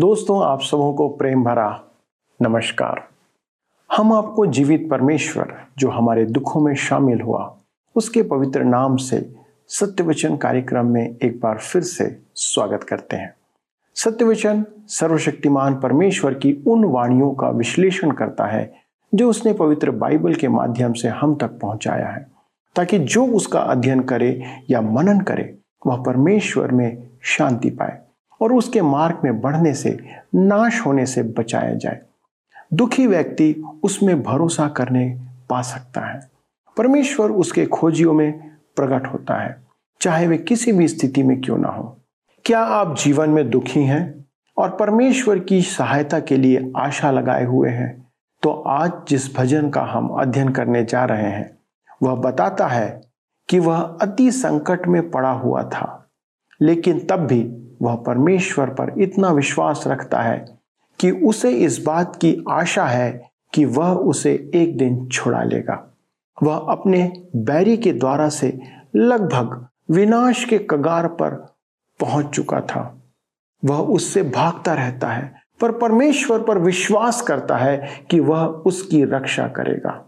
दोस्तों, आप सबों को प्रेम भरा नमस्कार। हम आपको जीवित परमेश्वर, जो हमारे दुखों में शामिल हुआ, उसके पवित्र नाम से सत्यवचन कार्यक्रम में एक बार फिर से स्वागत करते हैं। सत्यवचन सर्वशक्तिमान परमेश्वर की उन वाणियों का विश्लेषण करता है, जो उसने पवित्र बाइबल के माध्यम से हम तक पहुँचाया है, ताकि जो उसका अध्ययन करे या मनन करे, वह परमेश्वर में शांति पाए। और उसके मार्ग में बढ़ने से, नाश होने से बचाया जाए। दुखी व्यक्ति उसमें भरोसा करने पा सकता है। परमेश्वर उसके खोजियों में प्रकट होता है, चाहे वे किसी भी स्थिति में क्यों ना हो। क्या आप जीवन में दुखी हैं और परमेश्वर की सहायता के लिए आशा लगाए हुए हैं? तो आज जिस भजन का हम अध्ययन करने जा रहे हैं, वह बताता है कि वह अति संकट में पड़ा हुआ था, लेकिन तब भी वह परमेश्वर पर इतना विश्वास रखता है कि उसे इस बात की आशा है कि वह उसे एक दिन छुड़ा लेगा। वह अपने बैरी के द्वारा से लगभग विनाश के कगार पर पहुँच चुका था। वह उससे भागता रहता है, पर परमेश्वर पर विश्वास करता है कि वह उसकी रक्षा करेगा।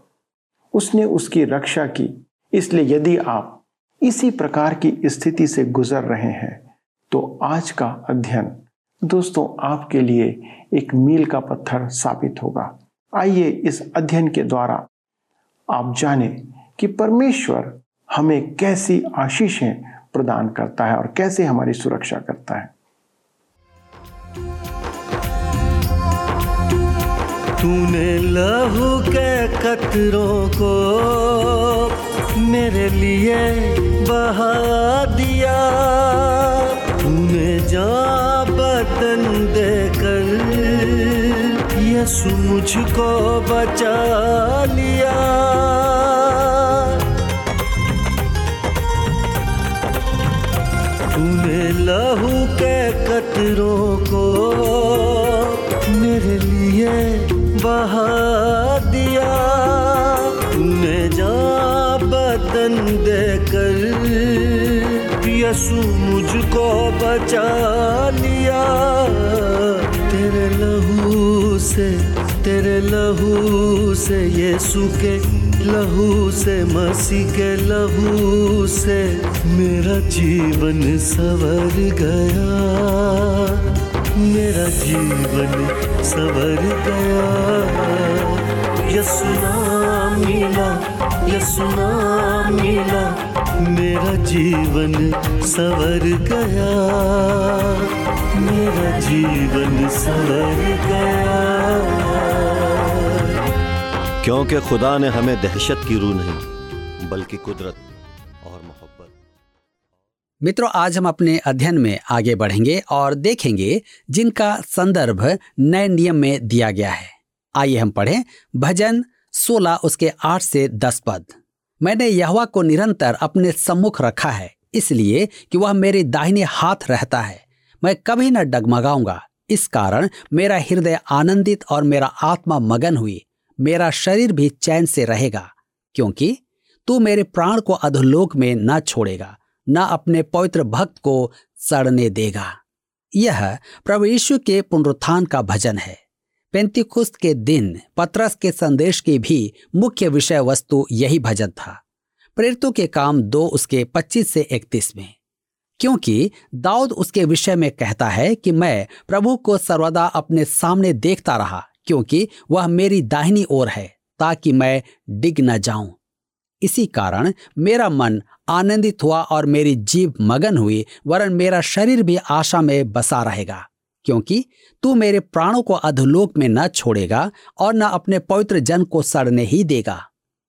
उसने उसकी रक्षा की, इसलिए यदि आप इसी प्रकार की स्थिति से गुजर रहे हैं तो आज का अध्ययन दोस्तों आपके लिए एक मील का पत्थर साबित होगा। आइए इस अध्ययन के द्वारा आप जाने कि परमेश्वर हमें कैसी आशीषें प्रदान करता है और कैसे हमारी सुरक्षा करता है। तूने लहू के कतरों को मेरे लिए बहा दिया। तूने जा बदन देकर यसु मुझको बचा लिया। तूने लहू के कतरों को मेरे लिए बहा दिया। तूने जा बदन देकर यसु मुझको बचा लिया। तेरे लहू से, तेरे लहू से यीशु के लहू से, मसीह के लहू से मेरा जीवन सवर गया। मेरा जीवन सवर गया। यसुना मिला यसुना मिला। मेरा जीवन सवर गया। मेरा जीवन सवर गया। क्योंकि खुदा ने हमें दहशत की रूह नहीं बल्कि कुदरत और मोहब्बत। मित्रों आज हम अपने अध्ययन में आगे बढ़ेंगे और देखेंगे जिनका संदर्भ नए नियम में दिया गया है। आइए हम पढ़ें। भजन 16 उसके 8 से 10 पद। मैंने यहवा को निरंतर अपने सम्मुख रखा है, इसलिए कि वह मेरे दाहिने हाथ रहता है। मैं कभी न डगमगाऊँगा। इस कारण मेरा हृदय आनंदित और मेरा आत्मा मगन हुई। मेरा शरीर भी चैन से रहेगा, क्योंकि तू मेरे प्राण को अधोलोक में न छोड़ेगा, न अपने पवित्र भक्त को सड़ने देगा। यह प्रभु यीशु के पुनरुत्थान का भजन है। पेंतिकुस्त के दिन पत्रस के संदेश की भी मुख्य विषय वस्तु यही भजन था। प्रेरितों के काम दो उसके 25 से 31 में। क्योंकि दाऊद उसके विषय में कहता है कि मैं प्रभु को सर्वदा अपने सामने देखता रहा, क्योंकि वह मेरी दाहिनी ओर है, ताकि मैं डिग न जाऊँ। इसी कारण मेरा मन आनंदित हुआ और मेरी जीव मगन हुई, वरन मेरा शरीर भी आशा में बसा रहेगा। क्योंकि तू मेरे प्राणों को अधोलोक में न छोड़ेगा और न अपने पवित्र जन को सड़ने ही देगा।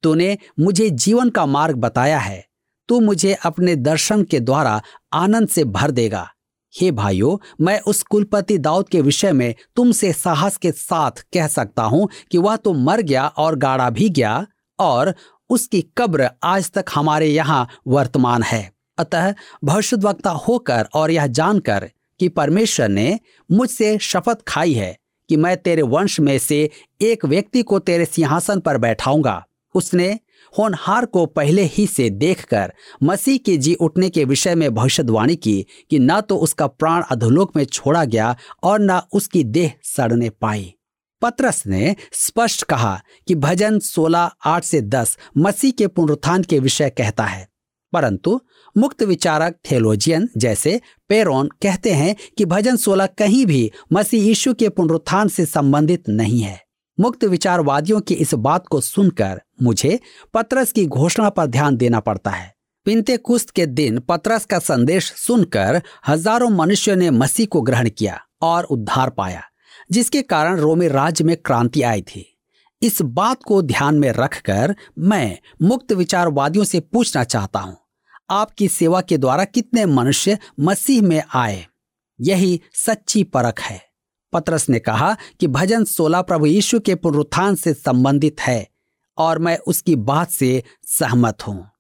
तूने मुझे जीवन का मार्ग बताया है। तू मुझे अपने दर्शन के द्वारा आनंद से भर देगा। हे भाइयों, मैं उस कुलपति दाऊद के विषय में तुमसे साहस के साथ कह सकता हूँ कि वह तो मर गया और गाड़ा भी गया और उसकी कब्र आज तक हमारे यहाँ वर्तमान है। अतः भविष्य वक्ता होकर और यह जानकर कि परमेश्वर ने मुझसे शपथ खाई है कि मैं तेरे वंश में से एक व्यक्ति को तेरे सिंहासन पर बैठाऊँगा। उसने होनहार को पहले ही से देखकर मसीह के जी उठने के विषय में भविष्यवाणी की कि न तो उसका प्राण अधोलोक में छोड़ा गया और न उसकी देह सड़ने पाई। पत्रस ने स्पष्ट कहा कि भजन 16 आठ से 10 मसीह के पुनरुत्थान के विषय कहता है, परंतु मुक्त विचारक थेलोजियन जैसे पेरोन कहते हैं कि भजन 16 कहीं भी मसीह यीशु के पुनरुत्थान से संबंधित नहीं है। मुक्त विचारवादियों की इस बात को सुनकर मुझे पत्रस की घोषणा पर ध्यान देना पड़ता है। पिंते कुस्त के दिन पत्रस का संदेश सुनकर हज़ारों मनुष्यों ने मसीह को ग्रहण किया और उद्धार पाया, जिसके कारण रोमी राज्य में क्रांति आई थी। इस बात को ध्यान में रखकर मैं मुक्त विचारवादियों से पूछना चाहता हूँ। आपकी सेवा के द्वारा कितने मनुष्य मसीह में आए? यही सच्ची परख है। पत्रस ने कहा कि भजन 16 प्रभु यीशु के पुनरुत्थान से संबंधित है और मैं उसकी बात से सहमत हूँ।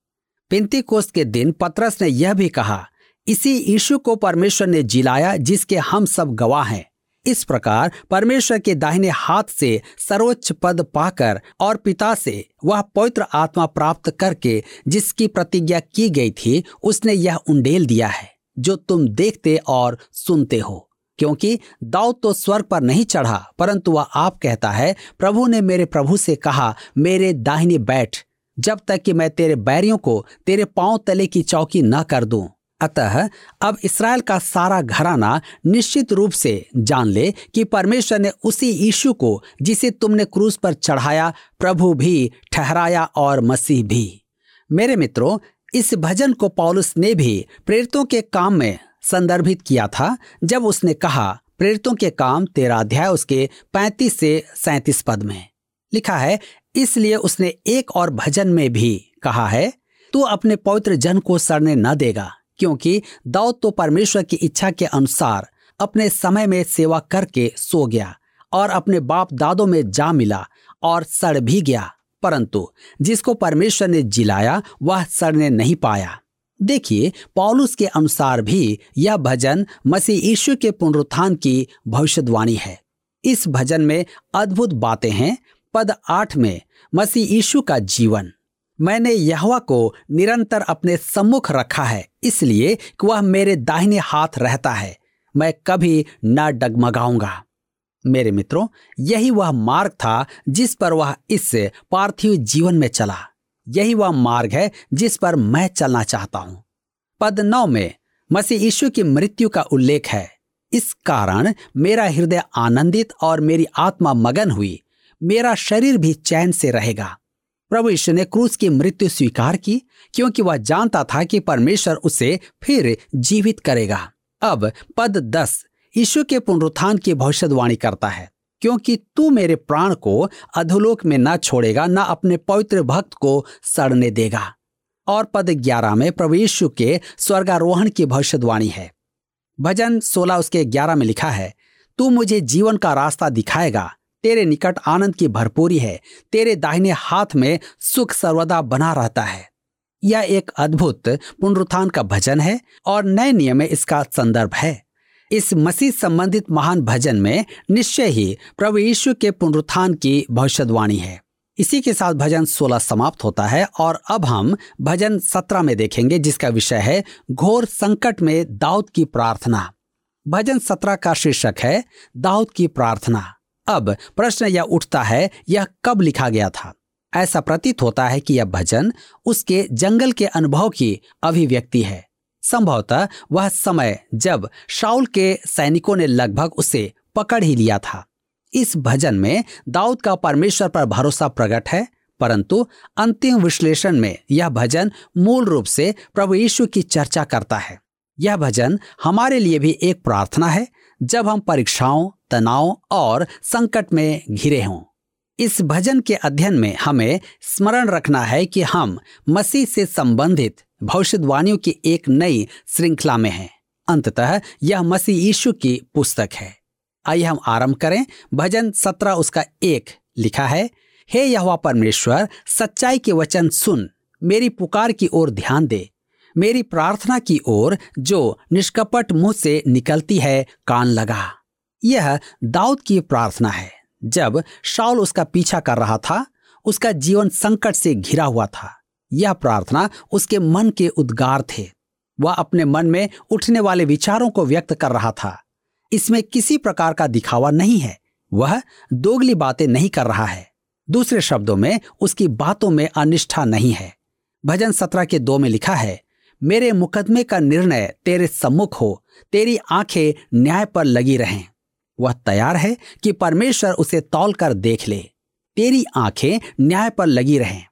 पिंती कोस्त के दिन पत्रस ने यह भी कहा, इसी यीशु को परमेश्वर ने जिलाया जिसके हम सब गवाह हैं। इस प्रकार परमेश्वर के दाहिने हाथ से सर्वोच्च पद पाकर और पिता से वह पवित्र आत्मा प्राप्त करके जिसकी प्रतिज्ञा की गई थी, उसने यह उंडेल दिया है, जो तुम देखते और सुनते हो। क्योंकि दाऊद तो स्वर्ग पर नहीं चढ़ा, परंतु वह आप कहता है, प्रभु ने मेरे प्रभु से कहा, मेरे दाहिने बैठ, जब तक कि मैं तेरे बैरियों को तेरे पाँव तले की चौकी न कर दूँ। अतः अब इसराइल का सारा घराना निश्चित रूप से जान ले कि परमेश्वर ने उसी यीशु को, जिसे तुमने क्रूस पर चढ़ाया, प्रभु भी, ठहराया और मसीह भी। मेरे मित्रों, इस भजन को पौलुस ने भी प्रेरितों के काम में संदर्भित किया था, जब उसने कहा, प्रेरितों के काम, तेरा अध्याय उसके 35 से सैतीस पद में। लिखा है, इसलिए उसने एक और भजन में भी कहा है, तू अपने पवित्र जन को सड़ने न देगा। क्योंकि दाऊद तो परमेश्वर की इच्छा के अनुसार अपने समय में सेवा करके सो गया और अपने बाप दादों में जा मिला और सड़ भी गया। परंतु जिसको परमेश्वर ने जिलाया, वह सड़ने नहीं पाया। देखिए, पॉलुस के अनुसार भी यह भजन मसीह यीशु के पुनरुत्थान की भविष्यवाणी है। इस भजन में अद्भुत बातें हैं। पद आठ में मसीह यीशु का जीवन। मैंने यहवा को निरंतर अपने सम्मुख रखा है, इसलिए कि वह मेरे दाहिने हाथ रहता है। मैं कभी न डगमगाऊँगा। मेरे मित्रों, यही वह मार्ग था जिस पर वह इस पार्थिव जीवन में चला। यही वह मार्ग है जिस पर मैं चलना चाहता हूँ। पद नौ में मसीह यीशु की मृत्यु का उल्लेख है। इस कारण मेरा हृदय आनंदित और मेरी आत्मा मगन हुई। मेरा शरीर भी चैन से रहेगा। प्रभु यीशु ने क्रूस की मृत्यु स्वीकार की, क्योंकि वह जानता था कि परमेश्वर उसे फिर जीवित करेगा। अब पद दस, यीशु के पुनरुत्थान की भविष्यवाणी करता है, क्योंकि तू मेरे प्राण को अधोलोक में न छोड़ेगा, न अपने पवित्र भक्त को सड़ने देगा। और पद ग्यारह में प्रभु यीशु के स्वर्गारोहण की भविष्यवाणी है। भजन सोलह उसके ग्यारह में लिखा है, तू मुझे जीवन का रास्ता दिखाएगा तेरे निकट आनंद की भरपूरी है। तेरे दाहिने हाथ में सुख सर्वदा बना रहता है। यह एक अद्भुत पुनरुत्थान का भजन है और नए नियम में इसका संदर्भ है। इस मसीह संबंधित महान भजन में निश्चय ही प्रभु यीशु के पुनरुत्थान की भविष्यवाणी है। इसी के साथ भजन 16 समाप्त होता है और अब हम भजन 17 में देखेंगे, जिसका विषय है घोर संकट में दाऊद की प्रार्थना। भजन 17 का शीर्षक है, दाऊद की प्रार्थना। अब प्रश्न यह उठता है, यह कब लिखा गया था? ऐसा प्रतीत होता है कि यह भजन उसके जंगल के अनुभव की अभिव्यक्ति है। संभवतः वह समय जब शाउल के सैनिकों ने लगभग उसे पकड़ ही लिया था। इस भजन में दाऊद का परमेश्वर पर भरोसा प्रकट है, परंतु अंतिम विश्लेषण में यह भजन मूल रूप से प्रभु यीशु की चर्चा करता है। यह भजन हमारे लिए भी एक प्रार्थना है जब हम परीक्षाओं, तनाव और संकट में घिरे हों। इस भजन के अध्ययन में हमें स्मरण रखना है कि हम मसीह से संबंधित भविष्यवाणियों की एक नई श्रृंखला में हैं। अंततः यह मसीह यीशु की पुस्तक है। आइए हम आरंभ करें। भजन सत्रह, उसका एक लिखा है, हे यह परमेश्वर, सच्चाई के वचन सुन। मेरी पुकार की ओर ध्यान दे। मेरी प्रार्थना की ओर जो निष्कपट मुँह से निकलती है, कान लगा। यह दाऊद की प्रार्थना है। जब शाउल उसका पीछा कर रहा था, उसका जीवन संकट से घिरा हुआ था। यह प्रार्थना उसके मन के उद्गार थे। वह अपने मन में उठने वाले विचारों को व्यक्त कर रहा था। इसमें किसी प्रकार का दिखावा नहीं है। वह दोगली बातें नहीं कर रहा है। दूसरे शब्दों में उसकी बातों में अनिष्ठा नहीं है। भजन सत्रह के दो में लिखा है मेरे मुकदमे का निर्णय तेरे सम्मुख हो। तेरी आँखें न्याय पर लगी रहें। वह तैयार है कि परमेश्वर उसे तौल कर देख ले। तेरी आँखें न्याय पर लगी रहें।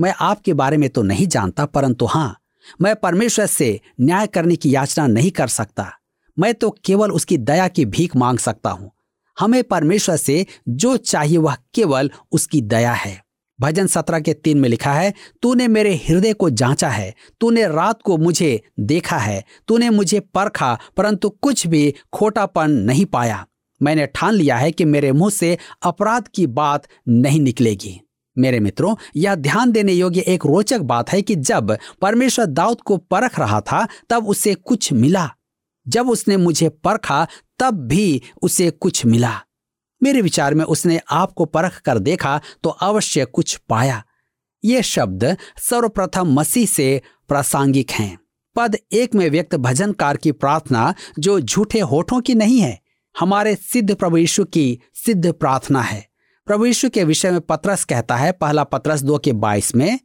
मैं आपके बारे में तो नहीं जानता, परंतु हाँ, मैं परमेश्वर से न्याय करने की याचना नहीं कर सकता। मैं तो केवल उसकी दया की भीख मांग सकता हूँ। हमें परमेश्वर से जो चाहिए वह केवल उसकी दया है। भजन सत्रह के तीन में लिखा है, तूने मेरे हृदय को जांचा है, तूने रात को मुझे देखा है, तूने मुझे परखा, परंतु कुछ भी खोटापन नहीं पाया। मैंने ठान लिया है कि मेरे मुँह से अपराध की बात नहीं निकलेगी। मेरे मित्रों, यह ध्यान देने योग्य एक रोचक बात है कि जब परमेश्वर दाऊद को परख रहा था, तब उसे कुछ मिला। जब उसने मुझे परखा, तब भी उसे कुछ मिला। मेरे विचार में उसने आपको परख कर देखा तो अवश्य कुछ पाया। ये शब्द सर्वप्रथम मसीह से प्रासंगिक हैं। पद एक में व्यक्त भजनकार की प्रार्थना जो झूठे होठों की नहीं है, हमारे सिद्ध प्रभु यीशु की सिद्ध प्रार्थना है। प्रभु यीशु के विषय में पत्रस कहता है, पहला पत्रस दो के बाईस में,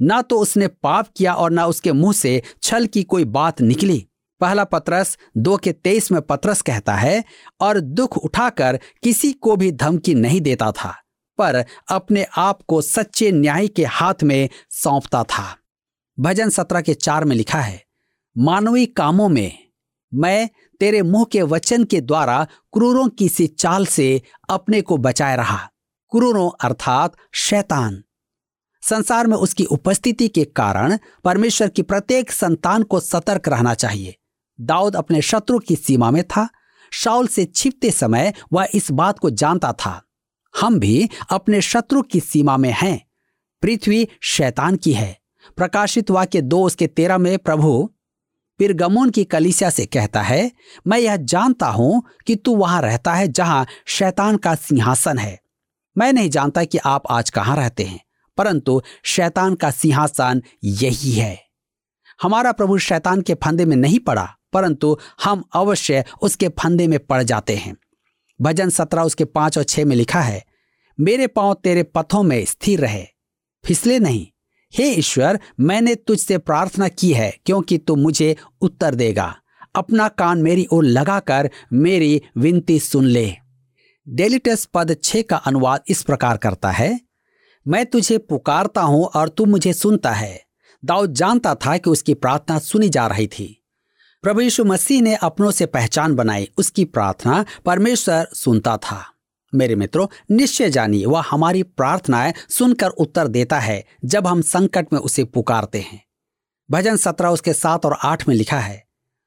ना तो उसने पाप किया और ना उसके मुँह से छल की कोई बात निकली। पहला पत्रस दो के तेईस में पत्रस कहता है और दुख उठाकर किसी को भी धमकी नहीं देता था, पर अपने आप को सच्चे न्याय के हाथ में सौंपता था। भजन सत्रह के चार में लिखा है, मानवीय कामों में मैं तेरे मुँह के वचन के द्वारा क्रूरों की सी चाल से अपने को बचाए रहा। क्रूरों अर्थात शैतान। संसार में उसकी उपस्थिति के कारण परमेश्वर की प्रत्येक संतान को सतर्क रहना चाहिए। दाऊद अपने शत्रु की सीमा में था। शाउल से छिपते समय वह इस बात को जानता था। हम भी अपने शत्रु की सीमा में हैं। पृथ्वी शैतान की है। प्रकाशित वाक्य दो उसके तेरह में, प्रभु पिरगमोन की कलिसिया से कहता है, मैं यह जानता हूँ कि तू वहाँ रहता है जहाँ शैतान का सिंहासन है। मैं नहीं जानता कि आप आज कहाँ रहते हैं, परंतु शैतान का सिंहासन यही है। हमारा प्रभु शैतान के फंदे में नहीं पड़ा। परंतु हम अवश्य उसके फंदे में पड़ जाते हैं। भजन सत्रह उसके पाँच और छह में लिखा है, मेरे पाँव तेरे पथों में स्थिर रहे। फिसले नहीं, हे ईश्वर, मैंने तुझसे प्रार्थना की है, क्योंकि तू मुझे उत्तर देगा। अपना कान मेरी ओर लगाकर मेरी विनती सुन ले। डेलिटस पद छे का अनुवाद इस प्रकार करता है, मैं तुझे पुकारता हूँ और तू मुझे सुनता है। दाऊद जानता था कि उसकी प्रार्थना सुनी जा रही थी। प्रभु यीशु मसीह ने अपनों से पहचान बनाई, उसकी प्रार्थना परमेश्वर सुनता था। मेरे मित्रों, निश्चय जानिए, वह हमारी प्रार्थनाएँ सुनकर उत्तर देता है जब हम संकट में उसे पुकारते हैं। भजन सत्रह उसके सात और आठ में लिखा है,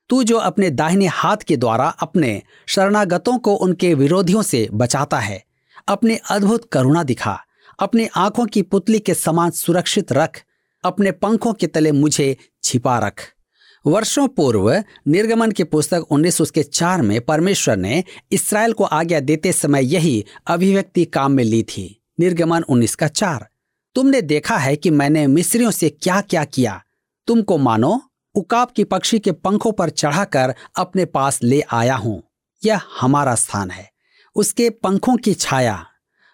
तू जो अपने दाहिने हाथ के द्वारा अपने शरणागतों को उनके विरोधियों से बचाता है, अपने अद्भुत करुणा दिखा, अपनी आँखों की पुतली के समान सुरक्षित रख, अपने पंखों के तले मुझे छिपा रख। वर्षों पूर्व निर्गमन की पुस्तक उन्नीस उसके चार में परमेश्वर ने इसराइल को आज्ञा देते समय यही अभिव्यक्ति काम में ली थी, निर्गमन उन्नीस का चार। तुमने देखा है कि मैंने मिस्रियों से क्या क्या? किया तुमको मानो, उकाब की पक्षी के पंखों पर चढ़ाकर अपने पास ले आया हूँ। यह हमारा स्थान है, उसके पंखों की छाया।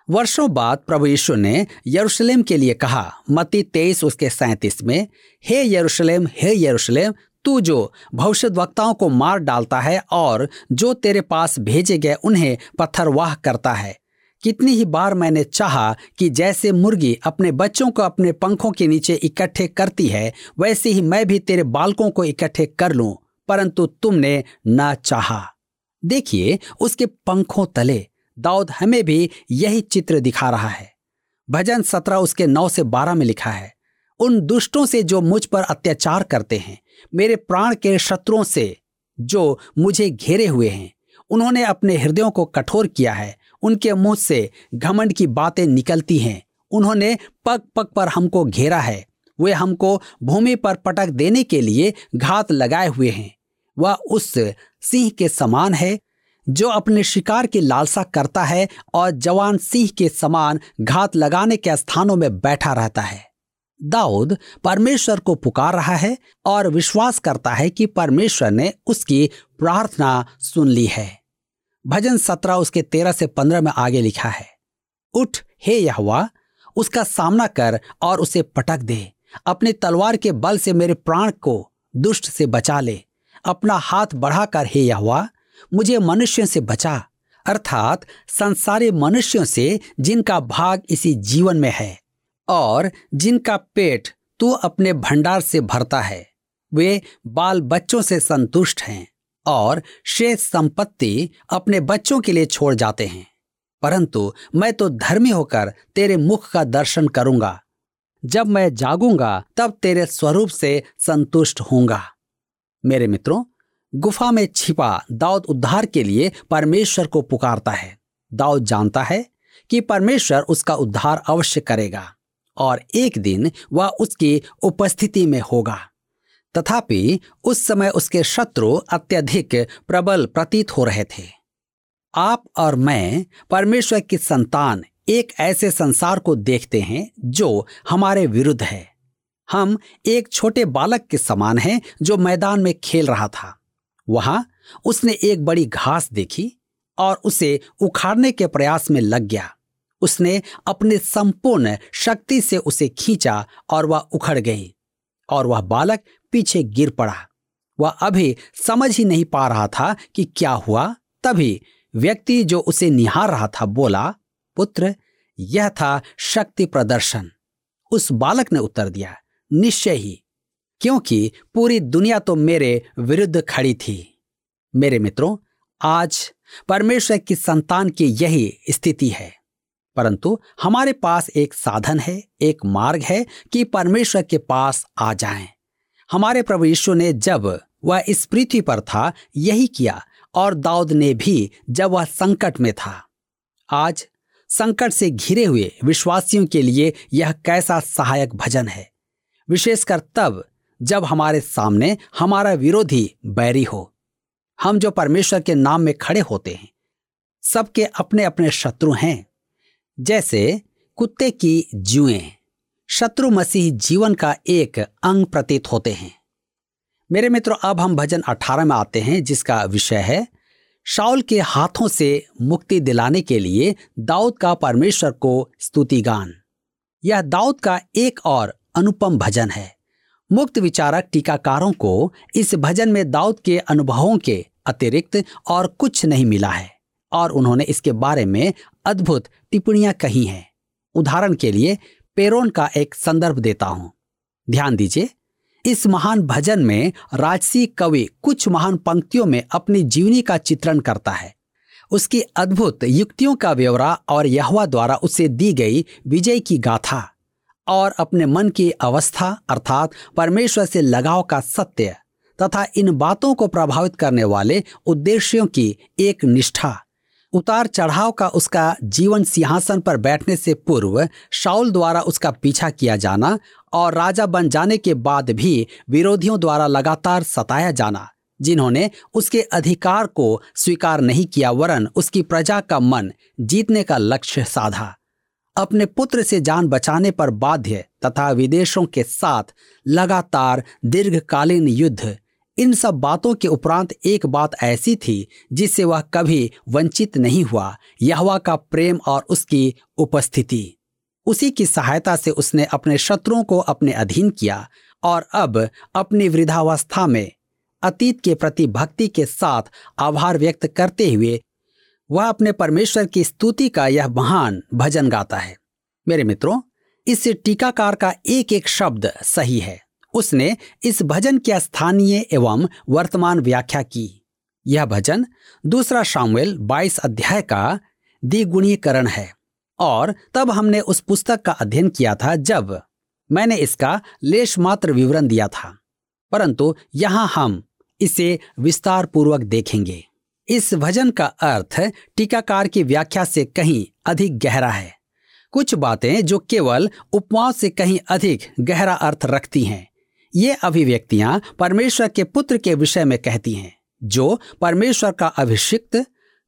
वर्षों बाद प्रभु यीशु ने यरूशलेम के लिए कहा मती तेईस उसके सैंतीस में, हे यरूशलेम हे यरूशलेम तू जो भविष्य वक्ताओं को मार डालता है और जो तेरे पास भेजे गए उन्हें पत्थरवाह करता है। कितनी ही बार मैंने चाहा कि जैसे मुर्गी अपने बच्चों को अपने पंखों के नीचे इकट्ठे करती है, वैसे ही मैं भी तेरे बालकों को इकट्ठे कर लूँ, परंतु तुमने न चाहा। देखिए, उसके पंखों तले दाऊद हमें भी यही चित्र दिखा रहा है। भजन सत्रह उसके नौ से बारह में लिखा है। उन दुष्टों से जो मुझ पर अत्याचार करते हैं मेरे प्राण के शत्रुओं से जो मुझे घेरे हुए हैं, उन्होंने अपने हृदयों को कठोर किया है, उनके मुँह से घमंड की बातें निकलती हैं। उन्होंने पग पग पर हमको घेरा है, वे हमको भूमि पर पटक देने के लिए घात लगाए हुए हैं। वह उस सिंह के समान है, जो अपने शिकार की लालसा करता है और जवान सिंह के समान घात लगाने के स्थानों में बैठा रहता है। दाऊद परमेश्वर को पुकार रहा है और विश्वास करता है कि परमेश्वर ने उसकी प्रार्थना सुन ली है। भजन सत्रह उसके तेरह से पंद्रह में आगे लिखा है, उठ, हे यहवा, उसका सामना कर और उसे पटक दे। अपने तलवार के बल से मेरे प्राण को दुष्ट से बचा ले। अपना हाथ बढ़ाकर, हे यहवा, मुझे मनुष्यों से बचा। अर्थात संसारी मनुष्यों से जिनका भाग इसी जीवन में है। और जिनका पेट तू अपने भंडार से भरता है, वे बाल बच्चों से संतुष्ट हैं और शेष संपत्ति अपने बच्चों के लिए छोड़ जाते हैं। परंतु मैं तो धर्मी होकर तेरे मुख का दर्शन करूँगा। जब मैं जागूँगा, तब तेरे स्वरूप से संतुष्ट होऊँगा। मेरे मित्रों, गुफा में छिपा दाऊद उद्धार के लिए परमेश्वर को पुकारता है। दाऊद जानता है कि परमेश्वर उसका उद्धार अवश्य करेगा। और एक दिन वह उसकी उपस्थिति में होगा। तथापि, उस समय उसके शत्रु अत्यधिक प्रबल प्रतीत हो रहे थे। आप और मैं, परमेश्वर की संतान, एक ऐसे संसार को देखते हैं जो हमारे विरुद्ध है। हम एक छोटे बालक के समान हैं जो मैदान में खेल रहा था। वहाँ उसने एक बड़ी घास देखी और उसे उखाड़ने के प्रयास में लग गया। उसने अपने संपूर्ण शक्ति से उसे खींचा और वह उखड़ गई, और वह बालक पीछे गिर पड़ा। वह अभी समझ ही नहीं पा रहा था कि क्या हुआ। तभी व्यक्ति जो उसे निहार रहा था बोला, पुत्र, यह था शक्ति प्रदर्शन। उस बालक ने उत्तर दिया, निश्चय ही, क्योंकि पूरी दुनिया तो मेरे विरुद्ध खड़ी थी। मेरे मित्रों, आज परमेश्वर की संतान की यही स्थिति है। परंतु हमारे पास एक साधन है, एक मार्ग है कि परमेश्वर के पास आ जाएँ। हमारे प्रभु यीशु ने जब वह इस पृथ्वी पर था, यही किया और दाऊद ने भी जब वह संकट में था। आज संकट से घिरे हुए विश्वासियों के लिए यह कैसा सहायक भजन है? विशेषकर तब जब हमारे सामने हमारा विरोधी बैरी हो। हम जो परमेश्वर के नाम में खड़े होते हैं, सबके अपने अपने शत्रु हैं। जैसे कुत्ते की जुएँ, शत्रु मसीह जीवन का एक अंग प्रतीत होते हैं। मेरे मित्रों, अब हम भजन 18 में आते हैं, जिसका विषय है शाउल के हाथों से मुक्ति दिलाने के लिए दाऊद का परमेश्वर को स्तुति गान। यह दाऊद का एक और अनुपम भजन है। मुक्त विचारक टीकाकारों को इस भजन में दाऊद के अनुभवों के अतिरिक्त और कुछ नहीं मिला है और उन्होंने इसके बारे में अद्भुत टिप्पणियाँ कही हैं। उदाहरण के लिए, पेरोन का एक संदर्भ देता हूँ। ध्यान दीजिए, इस महान भजन में राजसी कवि कुछ महान पंक्तियों में अपनी जीवनी का चित्रण करता है। उसकी अद्भुत युक्तियों का ब्यौरा और यहवा द्वारा उसे दी गई विजय की गाथा और अपने मन की अवस्था, अर्थात परमेश्वर से लगाव का सत्य तथा इन बातों को प्रभावित करने वाले उद्देश्यों की एक निष्ठा उतार चढ़ाव का उसका जीवन सिंहासन पर बैठने से पूर्व शाउल द्वारा उसका पीछा किया जाना और राजा बन जाने के बाद भी विरोधियों द्वारा लगातार सताया जाना, जिन्होंने उसके अधिकार को स्वीकार नहीं किया वरन उसकी प्रजा का मन जीतने का लक्ष्य साधा। अपने पुत्र से जान बचाने पर बाध्य तथा विदेशों के साथ लगातार दीर्घकालीन युद्ध इन सब बातों के उपरांत एक बात ऐसी थी, जिससे वह कभी वंचित नहीं हुआ, यहवा का प्रेम और उसकी उपस्थिति। उसी की सहायता से उसने अपने शत्रुओं को अपने अधीन किया, और अब अपनी वृद्धावस्था में अतीत के प्रति भक्ति के साथ आभार व्यक्त करते हुए वह अपने परमेश्वर की स्तुति का यह महान भजन गाता है। मेरे मित्रों, इस टीकाकार का एक एक शब्द सही है। उसने इस भजन की स्थानीय एवं वर्तमान व्याख्या की। यह भजन दूसरा शामिल 22 अध्याय का द्विगुणीकरण है और तब हमने उस पुस्तक का अध्ययन किया था जब मैंने इसका लेश मात्र विवरण दिया था। परंतु यहाँ हम इसे विस्तार पूर्वक देखेंगे। इस भजन का अर्थ टीकाकार की व्याख्या से कहीं अधिक गहरा है। कुछ बातें जो केवल उपमाओं से कहीं अधिक गहरा अर्थ रखती हैं। ये अभिव्यक्तियाँ परमेश्वर के पुत्र के विषय में कहती हैं, जो परमेश्वर का अभिषिक्त,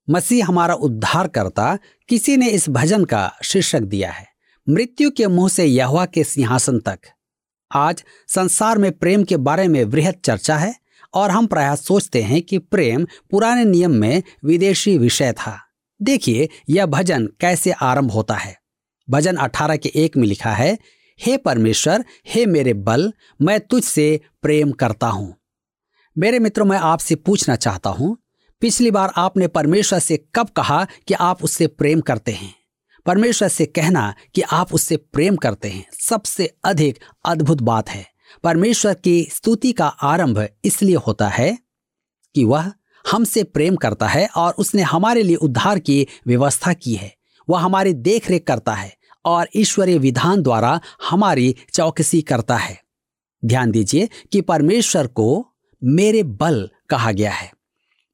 मसीह हमारा उद्धार करता किसी ने इस भजन का शीर्षक दिया है। मृत्यु के मुँह से यहवा के सिंहासन तक। आज संसार में प्रेम के बारे में वृहद चर्चा है, और हम प्राय सोचते हैं कि प्रेम पुराने नियम में विदेशी विषय था। देखिए यह भजन कैसे आरंभ होता है। भजन 18 के एक में लिखा है हे परमेश्वर, हे मेरे बल, मैं तुझसे प्रेम करता हूँ। मेरे मित्रों, मैं आपसे पूछना चाहता हूँ, पिछली बार आपने परमेश्वर से कब कहा कि आप उससे प्रेम करते हैं? परमेश्वर से कहना कि आप उससे प्रेम करते हैं, सबसे अधिक अद्भुत बात है। परमेश्वर की स्तुति का आरंभ इसलिए होता है कि वह हमसे प्रेम करता है और उसने हमारे लिए उद्धार की व्यवस्था की है। वह हमारी देखरेख करता है। और ईश्वरीय विधान द्वारा हमारी चौकसी करता है। ध्यान दीजिए कि परमेश्वर को मेरे बल कहा गया है।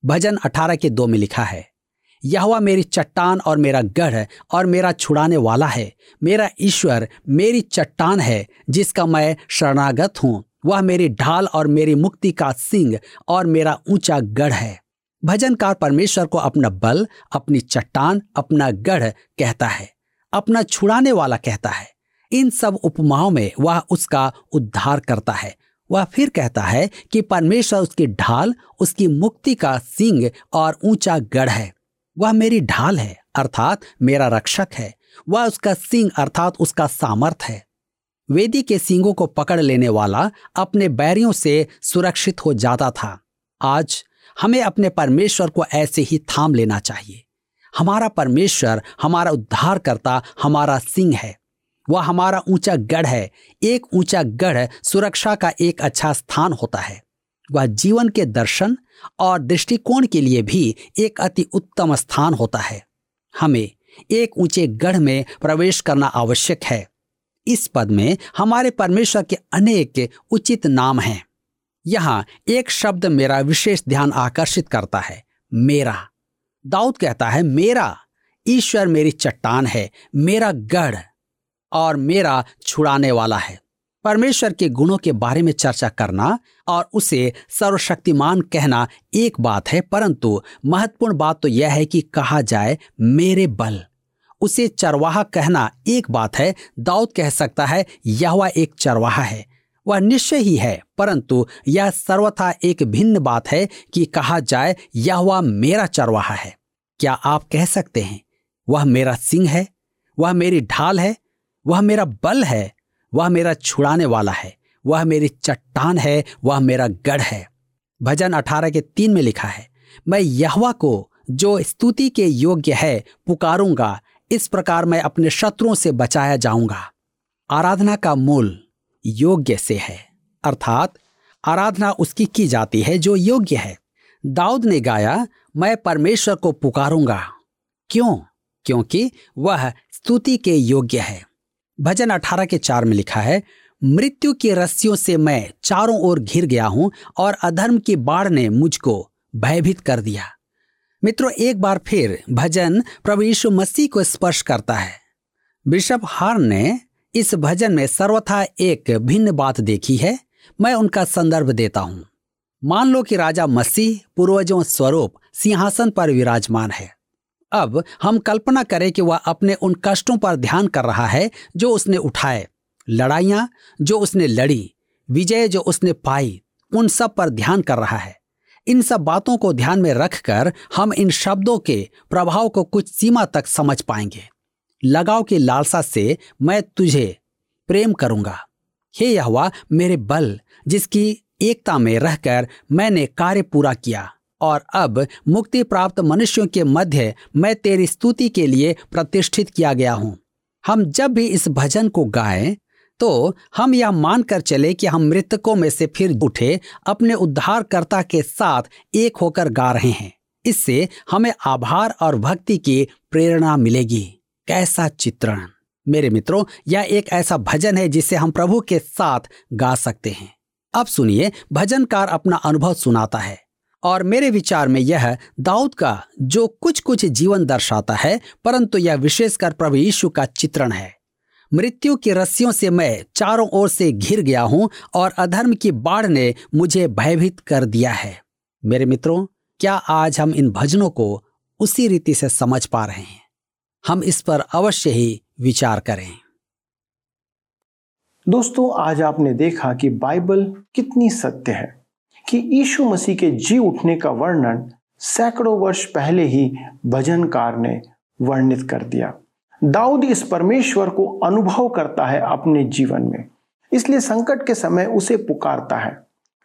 भजन 18 के दो में लिखा है यह मेरी चट्टान और मेरा गढ़ और मेरा छुड़ाने वाला है। मेरा ईश्वर मेरी चट्टान है, जिसका मैं शरणागत हूँ। वह मेरी ढाल और मेरी मुक्ति का सिंह और मेरा ऊँचा गढ़ है। भजनकार परमेश्वर को अपना बल, अपनी चट्टान, अपना गढ़ कहता है। अपना छुड़ाने वाला कहता है। इन सब उपमाओं में वह उसका उद्धार करता है। वह फिर कहता है कि परमेश्वर उसकी ढाल, उसकी मुक्ति का सिंह और ऊँचा गढ़ है। वह मेरी ढाल है, अर्थात मेरा रक्षक है। वह उसका सिंह अर्थात उसका सामर्थ है। वेदी के सिंगों को पकड़ लेने वाला अपने बैरियों से सुरक्षित हो जाता था। आज हमें अपने परमेश्वर को ऐसे ही थाम लेना चाहिए। हमारा परमेश्वर, हमारा उद्धार करता हमारा सिंह है। वह हमारा ऊँचा गढ़ है। एक ऊँचा गढ़ सुरक्षा का एक अच्छा स्थान होता है। वह जीवन के दर्शन और दृष्टिकोण के लिए भी एक अति उत्तम स्थान होता है। हमें एक ऊँचे गढ़ में प्रवेश करना आवश्यक है। इस पद में हमारे परमेश्वर के अनेक उचित नाम हैं। यहाँ एक शब्द मेरा विशेष ध्यान आकर्षित करता है, मेरा। दाऊद कहता है, मेरा ईश्वर मेरी चट्टान है, मेरा गढ़ और मेरा छुड़ाने वाला है। परमेश्वर के गुणों के बारे में चर्चा करना और उसे सर्वशक्तिमान कहना एक बात है, परंतु महत्वपूर्ण बात तो यह है कि कहा जाए, मेरे बल। उसे चरवाहा कहना एक बात है, दाऊद कह सकता है यह एक चरवाहा है। वह निश्चय ही है, परंतु यह सर्वथा एक भिन्न बात है कि कहा जाए, यह वह मेरा चरवाहा है। क्या आप कह सकते हैं, वह मेरा सिंह है, वह मेरी ढाल है, वह मेरा बल है, वह मेरा छुड़ाने वाला है, वह मेरी चट्टान है, वह मेरा गढ़ है। भजन अठारह के तीन में लिखा है, मैं यहवा को, जो स्तुति के योग्य है, पुकारूँगा, इस प्रकार मैं अपने शत्रुओं से बचाया जाऊँगा। आराधना का मूल। योग्य से है। अर्थात, आराधना उसकी की जाती है जो योग्य है। दाऊद ने गाया, मैं परमेश्वर को पुकारूँगा। क्यों? क्योंकि वह स्तुति के योग्य है। भजन अठारह के चार में लिखा है, मृत्यु की रस्सियों से मैं चारों ओर घिर गया हूँ और अधर्म की बाढ़ ने मुझको भयभीत कर दिया। मित्रों, एक बार फिर भजन प्रभु यीशु मसीह को स्पर्श करता है। बिशप हार ने इस भजन में सर्वथा एक भिन्न बात देखी है, मैं उनका संदर्भ देता हूँ। मान लो कि राजा मसीह पूर्वजों स्वरूप, सिंहासन पर विराजमान है। अब हम कल्पना करें कि वह अपने उन कष्टों पर ध्यान कर रहा है, जो उसने उठाए। लड़ाइयाँ, जो उसने लड़ी। विजय, जो उसने पाई। उन सब पर ध्यान कर रहा है। इन सब बातों को ध्यान में रखकर हम इन शब्दों के प्रभाव को कुछ सीमा तक समझ पाएँगे। लगाव की लालसा से मैं तुझे प्रेम करूँगा। हे यहवा, मेरे बल, जिसकी एकता में रहकर मैंने कार्य पूरा किया, और अब मुक्ति प्राप्त मनुष्यों के मध्य मैं तेरी स्तुति के लिए प्रतिष्ठित किया गया हूँ। हम जब भी इस भजन को गाएँ तो हम यह मानकर चले कि हम मृतकों में से फिर उठे, अपने उद्धारकर्ता के साथ एक होकर गा रहे हैं। इससे हमें आभार और भक्ति की प्रेरणा मिलेगी। कैसा चित्रण? मेरे मित्रों, यह एक ऐसा भजन है जिसे हम प्रभु के साथ गा सकते हैं। अब सुनिए, भजनकार अपना अनुभव सुनाता है। और मेरे विचार में यह दाऊद का जो कुछ कुछ जीवन दर्शाता है, परंतु यह विशेषकर प्रभु यीशु का चित्रण है। मृत्यु की रस्सियों से मैं चारों ओर से घिर गया हूँ और अधर्म की बाढ़ ने मुझे भयभीत कर दिया है। मेरे मित्रों, क्या आज हम इन भजनों को उसी रीति से समझ पा रहे हैं? हम इस पर अवश्य ही विचार करें। दोस्तों, आज आपने देखा कि बाइबल कितनी सत्य है कि यीशु मसीह के जी उठने का वर्णन सैकड़ों वर्ष पहले ही भजनकार ने वर्णित कर दिया। दाऊद इस परमेश्वर को अनुभव करता है अपने जीवन में, इसलिए संकट के समय उसे पुकारता है।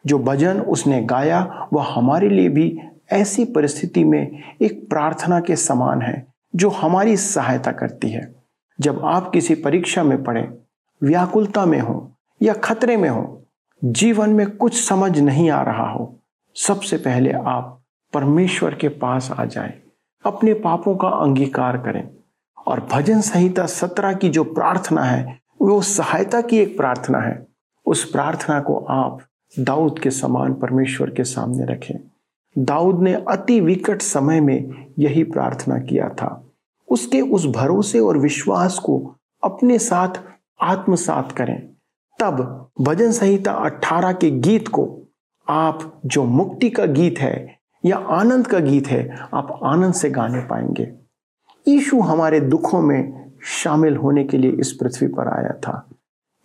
जो भजन उसने गाया, वह हमारे लिए भी ऐसी परिस्थिति में एक प्रार्थना के समान है जो हमारी सहायता करती है। जब आप किसी परीक्षा में पढ़े व्याकुलता में हो या खतरे में हो जीवन में कुछ समझ नहीं आ रहा हो सबसे पहले आप परमेश्वर के पास आ जाएँ, अपने पापों का अंगीकार करें और भजन संहिता सत्रह की जो प्रार्थना है वो सहायता की एक प्रार्थना है। उस प्रार्थना को आप दाऊद के समान परमेश्वर के सामने रखें। दाऊद ने अति विकट समय में यही प्रार्थना किया था। उसके उस भरोसे और विश्वास को अपने साथ आत्मसात करें। तब भजन संहिता 18 के गीत को आप जो मुक्ति का गीत है या आनंद का गीत है, आप आनंद से गाने पाएँगे। यीशु हमारे दुखों में शामिल होने के लिए इस पृथ्वी पर आया था।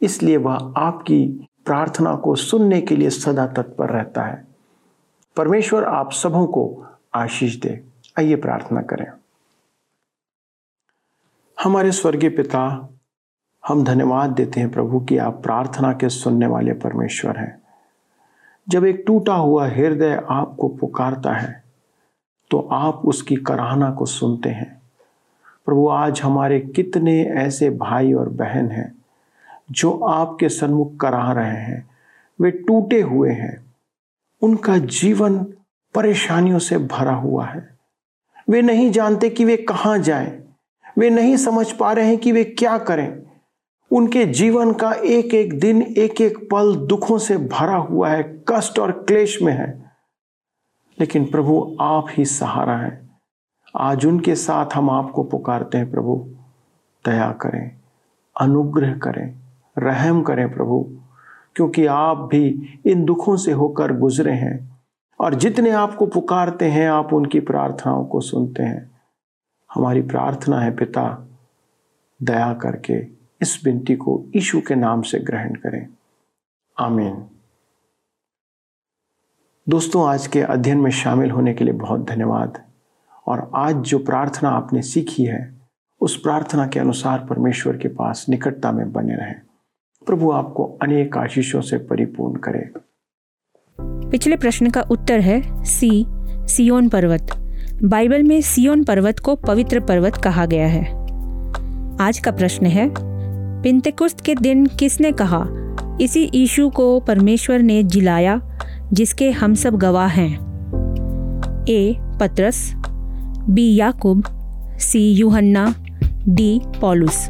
इसलिए वह आपकी प्रार्थना को सुनने के लिए सदा तत्पर रहता है। परमेश्वर आप सबों को आशीष दे। आइए प्रार्थना करें। हमारे स्वर्गीय पिता, हम धन्यवाद देते हैं प्रभु कि आप प्रार्थना के सुनने वाले परमेश्वर हैं। जब एक टूटा हुआ हृदय आपको पुकारता है तो आप उसकी कराहना को सुनते हैं। प्रभु, आज हमारे कितने ऐसे भाई और बहन हैं, जो आपके सन्मुख कराह रहे हैं। वे टूटे हुए हैं उनका जीवन परेशानियों से भरा हुआ है। वे नहीं जानते कि वे कहाँ जाएँ। वे नहीं समझ पा रहे हैं कि वे क्या करें। उनके जीवन का एक एक दिन एक एक पल दुखों से भरा हुआ है, कष्ट और क्लेश में है। लेकिन प्रभु, आप ही सहारा है। आज उनके साथ हम आपको पुकारते हैं, प्रभु। दया करें, अनुग्रह करें, रहम करें, प्रभु। क्योंकि आप भी इन दुखों से होकर गुजरे हैं। और जितने आपको पुकारते हैं, आप उनकी प्रार्थनाओं को सुनते हैं। हमारी प्रार्थना है, पिता, दया करके इस विनती को यीशु के नाम से ग्रहण करें। आमीन। दोस्तों, आज के अध्ययन में शामिल होने के लिए बहुत धन्यवाद। और आज जो प्रार्थना आपने सीखी है, उस प्रार्थना के अनुसार परमेश्वर के पास निकटता में बने रहें। प्रभु आपको अनेक आशीषों से परिपूर्ण करे। पिछले प्रश्न का उत्तर है सी, सियोन पर्वत। बाइबल में सियोन पर्वत को पवित्र पर्वत कहा गया है। आज का प्रश्न है, पिंतकुस्त के दिन किसने कहा, इसी ईशु को परमेश्वर ने जिलाया, जिसके हम सब गवाह हैं? ए, पत्रस, बी, याकूब, सी, यूहन्ना, डी, पॉलुस।